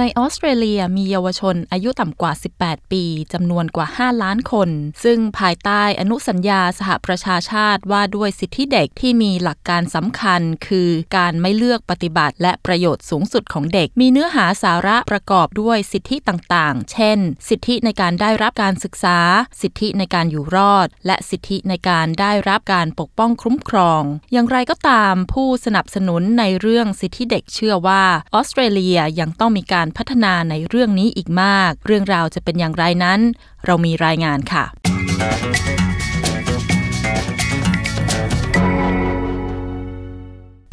ในออสเตรเลียมีเยาวชนอายุต่ำกว่า 18 ปีจำนวนกว่า 5 ล้านคน ซึ่งภายใต้อนุสัญญาสหประชาชาติว่าด้วยสิทธิเด็กที่มีหลักการสำคัญ คือการไม่เลือกปฏิบัติ และประโยชน์สูงสุดของเด็ก มีเนื้อหาสาระประกอบด้วยสิทธิต่างๆ เช่น สิทธิในการได้รับการศึกษา สิทธิในการอยู่รอด และสิทธิในการได้รับการปกป้องคุ้มครอง อย่างไรก็ตามผู้สนับสนุนในเรื่องสิทธิเด็กเชื่อว่าออสเตรเลียยังต้องมีการพัฒนาในเรื่องนี้อีกมาก เรื่องราวจะเป็นอย่างไรนั้น เรามีรายงานค่ะ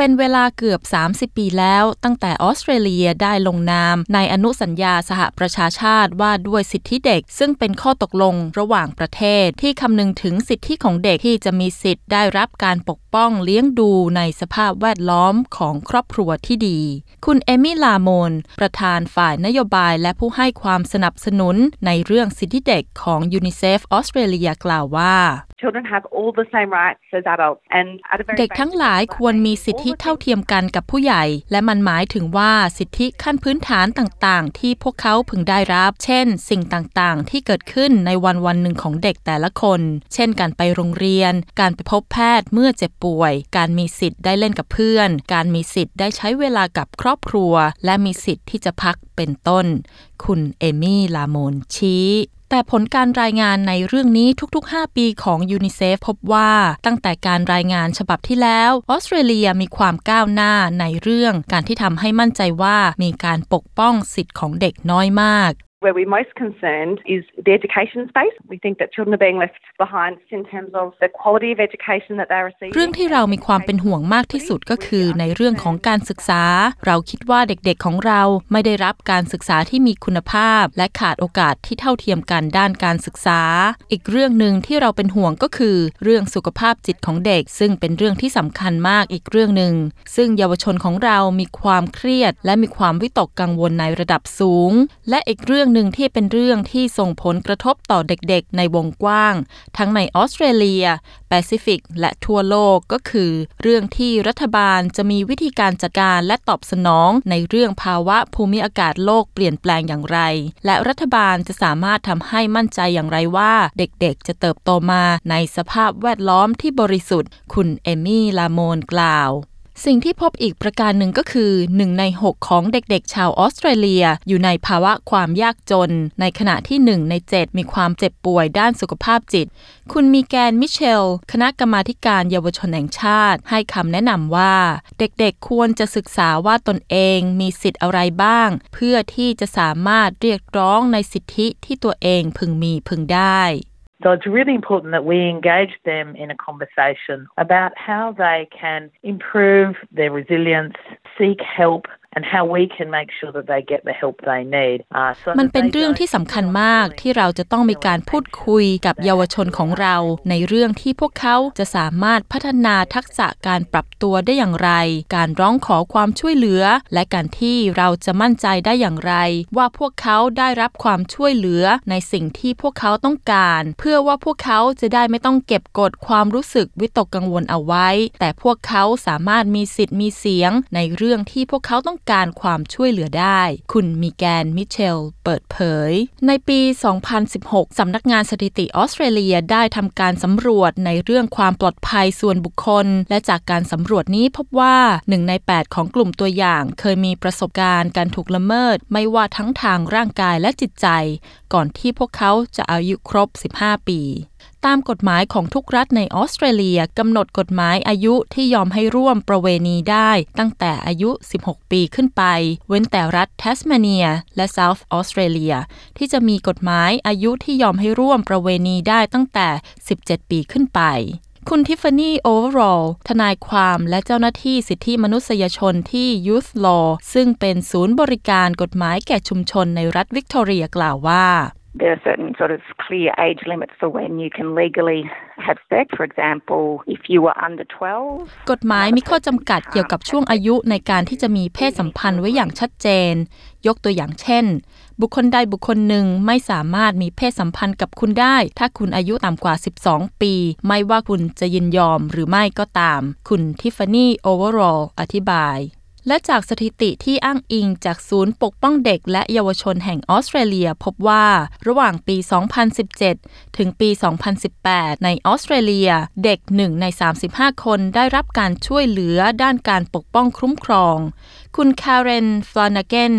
เป็นเวลาเกือบ 30 ปีแล้ว ตั้งแต่ออสเตรเลียได้ลงนาม ในอนุสัญญาสหประชาชาติว่าด้วยสิทธิเด็ก ซึ่งเป็นข้อตกลงระหว่างประเทศ ที่คำนึงถึงสิทธิของเด็กที่จะมีสิทธิ์ได้รับการปกป้องเลี้ยงดูในสภาพแวดล้อมของครอบครัวที่ดี คุณเอมิลาโมนประธานฝ่ายนโยบายและผู้ให้ความสนับสนุนในเรื่องสิทธิเด็กของยูนิเซฟออสเตรเลียกล่าวว่า Children have all the same rights as adults and at a very เด็กทั้งหลายควรมีสิทธิเท่าเทียมกันกับผู้ใหญ่ และมันหมายถึงว่าสิทธิขั้นพื้นฐานต่างๆ ที่พวกเขาพึงได้รับ เช่น สิ่งต่างๆ ที่เกิดขึ้นในวันวันหนึ่งของเด็กแต่ละคน เช่น การไปโรงเรียน การไปพบแพทย์เมื่อเจ็บป่วย การมีสิทธิ์ได้เล่นกับเพื่อน การมีสิทธิ์ได้ใช้เวลากับครอบครัว และมีสิทธิ์ที่จะพักเป็นต้น คุณเอมี่ลาโมนชี้ แต่ผลการรายงานในเรื่องนี้ทุก ๆ 5 ปีของยูนิเซฟพบว่าตั้งแต่การรายงานฉบับที่แล้วออสเตรเลียมีความก้าวหน้าในเรื่องการที่ทำให้มั่นใจว่ามีการปกป้องสิทธิ์ของเด็กน้อยมาก Where we're most concerned is the education space. We think that children are being left behind in terms of the quality of education that they're receiving. เรื่องที่เรามีความเป็นห่วงมากที่สุดก็คือในเรื่องของการศึกษา เราคิดว่าเด็กๆของเราไม่ได้รับการศึกษาที่มีคุณภาพ และขาดโอกาสที่เท่าเทียมกันด้านการศึกษา อีกเรื่องหนึ่งที่เราเป็นห่วงก็คือ เรื่องสุขภาพจิตของเด็ก ซึ่งเป็นเรื่องที่สำคัญมากอีกเรื่องหนึ่ง ซึ่งเยาวชนของเรามีความเครียด และมีความวิตกกังวลในระดับสูง และอีกเรื่องหนึ่งที่เป็นเรื่องที่ส่งผลกระทบต่อเด็กๆ ในวงกว้าง ทั้งในออสเตรเลีย แปซิฟิก และทั่วโลกก็คือ เรื่องที่รัฐบาลจะมีวิธีการจัดการและตอบสนองในเรื่องภาวะภูมิอากาศโลกเปลี่ยนแปลงอย่างไร และรัฐบาลจะสามารถทำให้มั่นใจอย่างไรว่า เด็กๆ จะเติบโตมาในสภาพแวดล้อมที่บริสุทธิ์ คุณเอมี่ลาโมนกล่าว สิ่งที่พบอีกประการหนึ่งก็คือหนึ่งใน 6 ของเด็กๆ ชาวออสเตรเลีย อยู่ในภาวะความยากจน ในขณะที่ 1 ใน 7 มีความเจ็บป่วยด้านสุขภาพจิต คุณมีแกนมิเชล คณะกรรมาการเยาวชนแห่งชาติ ให้คำแนะนำว่า เด็กๆ ควรจะศึกษาว่าตนเองมีสิทธิ์อะไรบ้าง เพื่อที่จะสามารถเรียกร้องในสิทธิที่ตัวเองพึงมีพึงได้ So it's really important that we engage them in a conversation about how they can improve their resilience, seek help, and how we can make sure that they get the help they need. Uh, so มัน that เป็น they เรื่อง don't ที่สำคัญ feel มาก feeling ที่เราจะต้องมีการพูดคุยกับเยาวชนของเรา ในเรื่องที่พวกเขาจะสามารถพัฒนาทักษะการปรับตัวได้อย่างไร การร้องขอความช่วยเหลือ และการที่เราจะมั่นใจได้อย่างไร ว่าพวกเขาได้รับความช่วยเหลือในสิ่งที่พวกเขาต้องการ เพื่อว่าพวกเขาจะได้ไม่ต้องเก็บกดความรู้สึกวิตกกังวลเอาไว้ แต่พวกเขาสามารถมีสิทธิ์มีเสียงในเรื่องที่พวกเขาต้องการความช่วยเหลือได้ คุณมีแกนมิเชล เปิดเผย ในปี 2016 สำนักงานสถิติออสเตรเลียได้ทำการสำรวจในเรื่องความปลอดภัยส่วนบุคคล และจากการสำรวจนี้พบว่า 1 ใน 8 ของกลุ่มตัวอย่างเคยมีประสบการณ์การถูกละเมิด ไม่ว่าทั้งทางร่างกายและจิตใจ ก่อนที่พวกเขาจะอายุครบ 15 ปี ตามกฎหมายของทุกรัฐในออสเตรเลียกำหนดกฎหมายอายุที่ยอมให้ร่วมประเวณีได้ ตั้งแต่อายุ 16 ปีขึ้นไป เว้นแต่รัฐแทสมาเนีย และเซาท์ออสเตรเลียที่จะมีกฎหมายอายุที่ยอมให้ร่วมประเวณีได้ตั้งแต่ 17 ปีขึ้นไปคุณทิฟฟานี่โอเวอร์อลทนายความและเจ้าหน้าที่สิทธิมนุษยชนที่ Youth Law ซึ่งเป็นศูนย์บริการกฎหมายแก่ชุมชนในรัฐวิกตอเรียกล่าวว่า There are certain sort of clear age limits for when you can legally have sex. For example, if you were under 12. กฎหมายมีข้อจำกัดเกี่ยวกับช่วงอายุในการที่จะมีเพศสัมพันธ์ไว้อย่างชัดเจน ยกตัวอย่างเช่น บุคคลใดบุคคลหนึ่งไม่สามารถมีเพศสัมพันธ์กับคุณได้ ถ้าคุณอายุต่ำกว่า 12 ปี ไม่ว่าคุณจะยินยอมหรือไม่ก็ตาม คุณทิฟฟานี่โอเวอร์ออธิบาย และจากสถิติที่อ้างอิงจากศูนย์ปกป้องเด็กและเยาวชนแห่งออสเตรเลียพบว่าระหว่างปี 2017 ถึงปี 2018 ในออสเตรเลีย เด็ก 1 ใน 35 คนได้รับการช่วยเหลือด้านการปกป้องคุ้มครอง คุณคาร์เรน ฟลานาเกน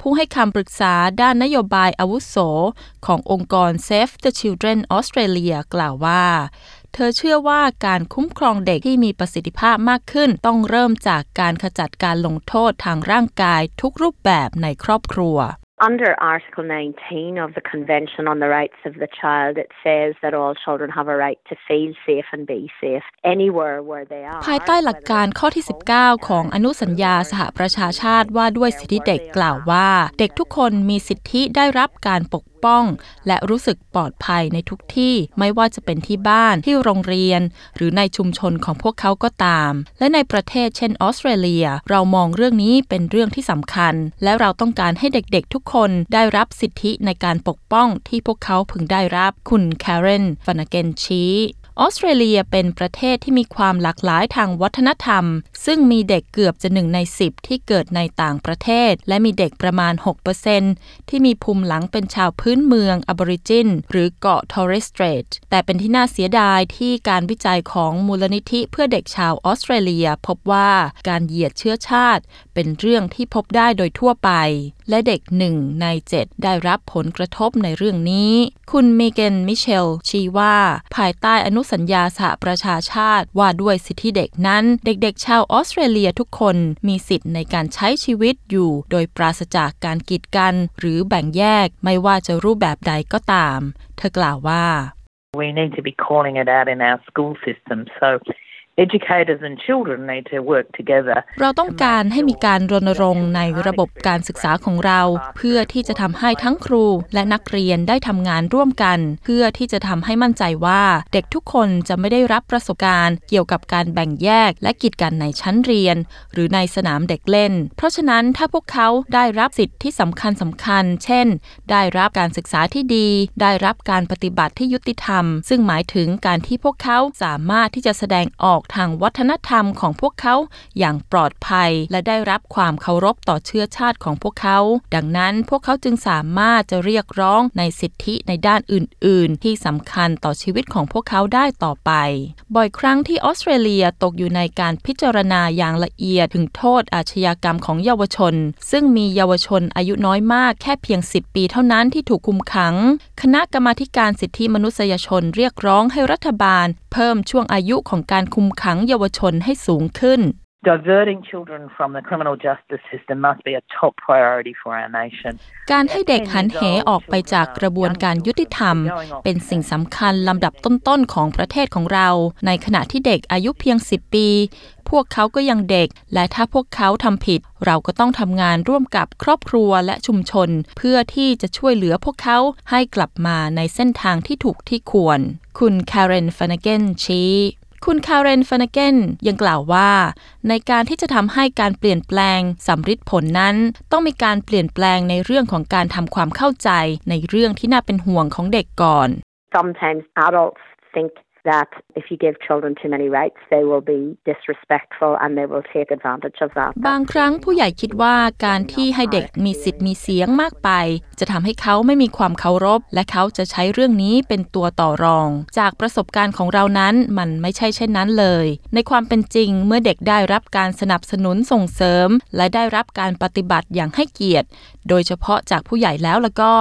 ผู้ให้คำปรึกษาด้านนโยบายอาวุโส ขององค์กร Save the Children Australia กล่าวว่า เธอเชื่อว่าการคุ้มครองเด็กที่มีประสิทธิภาพมากขึ้น ต้องเริ่มจากการขจัดการลงโทษทางร่างกายทุกรูปแบบในครอบครัว Under Article 19 of the Convention on the Rights of the Child, it says that all children have a right to feel safe and be safe anywhere where they are. ภายใต้หลักการข้อที่ 19 ของอนุสัญญาสหประชาชาติว่าด้วยสิทธิเด็กกล่าวว่า เด็กทุกคนมีสิทธิได้รับการปกป้อง และรู้สึกปลอดภัยในทุกที่ไม่ว่าจะเป็นที่บ้านที่โรงเรียน หรือในชุมชนของพวกเขาก็ตาม และในประเทศเช่นออสเตรเลีย เรามองเรื่องนี้เป็นเรื่องที่สำคัญ และเราต้องการให้เด็กๆ ทุกคนได้รับสิทธิในการปกป้องที่พวกเขาพึงได้รับคุณแคเรนฟานาเกนชี้ ออสเตรเลียเป็นประเทศที่มีความหลากหลายทางวัฒนธรรม ซึ่งมีเด็กเกือบจะหนึ่งใน 10 ที่เกิดในต่างประเทศ และมีเด็กประมาณ 6%ที่มีภูมิหลังเป็นชาวพื้นเมืองอบอริจิน หรือเกาะทอร์เรสสเตรทแต่เป็นที่น่าเสียดายที่การวิจัยของมูลนิธิเพื่อเด็กชาวออสเตรเลีย พบว่าการเหยียดเชื้อชาติ เป็นเรื่องที่พบได้โดยทั่วไป และเด็กหนึ่งใน7ได้รับผลกระทบในเรื่องนี้ คุณเมเกนมิเชล ชี้ว่า ภายใต้อนุสัญญาสหประชาชาติว่าด้วยสิทธิเด็กนั้น เด็กๆ ชาวออสเตรเลียทุกคนมีสิทธิ์ในการใช้ชีวิตอยู่ โดยปราศจากการกีดกัน หรือแบ่งแยกไม่ว่าจะรูปแบบใดก็ตาม เธอกล่าวว่า We need to be calling it out in our school system. So educators and children need to work together. เราต้องการให้มีการรณรงค์ในระบบการศึกษาของเรา เพื่อที่จะทำให้ทั้งครู และนักเรียนได้ทำงานร่วมกัน เพื่อที่จะทำให้มั่นใจว่า เด็กทุกคนจะไม่ได้รับประสบการณ์ เกี่ยวกับการแบ่งแยกและกีดกันในชั้นเรียน หรือในสนามเด็กเล่น เพราะฉะนั้นถ้าพวกเขาได้รับสิทธิที่สำคัญสำคัญ เช่น ได้รับการศึกษาที่ดี ได้รับการปฏิบัติที่ยุติธรรม ซึ่งหมายถึงการที่พวกเขาสามารถที่จะแสดงออกทางวัฒนธรรมของพวกเขาอย่างปลอดภัย และได้รับความเคารพต่อเชื้อชาติของพวกเขา ดังนั้นพวกเขาจึงสามารถจะเรียกร้องในสิทธิในด้านอื่น ๆ ที่สำคัญต่อชีวิตของพวกเขาได้ต่อไป บ่อยครั้งที่ออสเตรเลียตกอยู่ในการพิจารณาอย่างละเอียดถึงโทษอาชญากรรมของเยาวชน ซึ่งมีเยาวชนอายุน้อยมากแค่เพียง 10 ปีเท่านั้นที่ถูกคุมขัง คณะกรรมาการสิทธิมนุษยชนเรียกร้องให้รัฐบาล เพิ่มช่วงอายุของการคุมขังเยาวชนให้สูงขึ้น Diverting children from the criminal justice system must be a top priority for our nation. การให้เด็กหันเหออกไปจากกระบวนการยุติธรรม เป็นสิ่งสำคัญลำดับต้นๆของประเทศของเรา ในขณะที่เด็กอายุเพียง 10 ปี พวกเขาก็ยังเด็ก และถ้าพวกเขาทำผิด เราก็ต้องทำงานร่วมกับครอบครัวและชุมชน เพื่อที่จะช่วยเหลือพวกเขาให้กลับมาในเส้นทางที่ถูกที่ควร คุณคาร์เรนฟานเกนชี้ คุณคาร์เรนฟานเกนยังกล่าวว่า ในการที่จะทำให้การเปลี่ยนแปลงสัมฤทธิ์ผลนั้น ต้องมีการเปลี่ยนแปลงในเรื่องของการทำความเข้าใจในเรื่องที่น่าเป็นห่วงของเด็กก่อน Sometimes adults think that if you give children too many rights, they will be disrespectful and they will take advantage of that. บางครั้งผู้ใหญ่คิดว่าการที่ให้เด็กมีสิทธิ์มีเสียงมากไป จะทำให้เขาไม่มีความเคารพ และเขาจะใช้เรื่องนี้เป็นตัวต่อรอง จากประสบการณ์ของเรานั้นมันไม่ใช่เช่นนั้นเลย ในความเป็นจริงเมื่อเด็กได้รับการสนับสนุนส่งเสริม และได้รับการปฏิบัติอย่างให้เกียรติ โดยเฉพาะจากผู้ใหญ่แล้วแล้วก็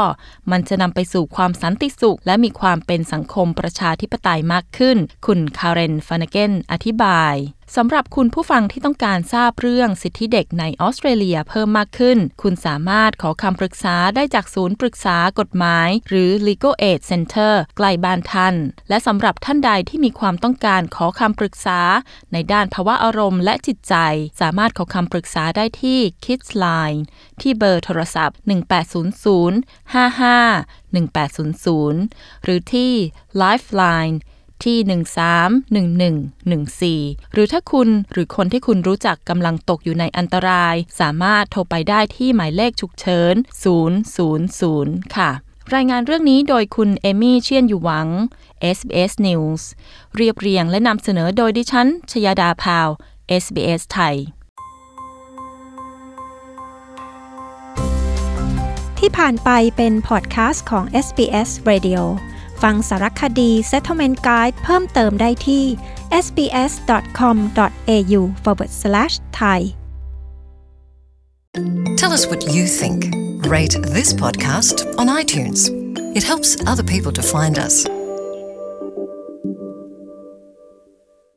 มันจะนำไปสู่ความสันติสุข และมีความเป็นสังคมประชาธิปไตยมากขึ้น คุณคาร์เรนฟานเกนอธิบายสำหรับคุณผู้ฟังที่ต้องการทราบเรื่องสิทธิเด็กในออสเตรเลียเพิ่มมากขึ้น คุณสามารถขอคำปรึกษาได้จากศูนย์ปรึกษากฎหมาย หรือ Legal Aid Center ใกล้บ้านท่าน และสำหรับท่านใดที่มีความต้องการขอคำปรึกษา ในด้านภาวะอารมณ์และจิตใจ สามารถขอคำปรึกษาได้ที่ Kids Line ที่เบอร์โทรศัพท์ 1800 55 1800 หรือที่ Lifeline ที่ 131114 หรือถ้าคุณหรือคนที่คุณรู้จักกำลังตกอยู่ในอันตราย สามารถโทรไปได้ที่หมายเลขฉุกเฉิน 000 ค่ะ รายงานเรื่องนี้โดยคุณเอมี่เชียนอยู่หวัง SBS News เรียบเรียงและนำเสนอโดยดิฉันชยาดาพาว SBS ไทยที่ผ่านไปเป็นพอดแคสต์ของ SBS Radio ฟังสารคดี Settlement Guide เพิ่มเติมได้ที่ sbs.com.au forward slash thai Tell us what you think. Rate this podcast on iTunes. It helps other people to find us.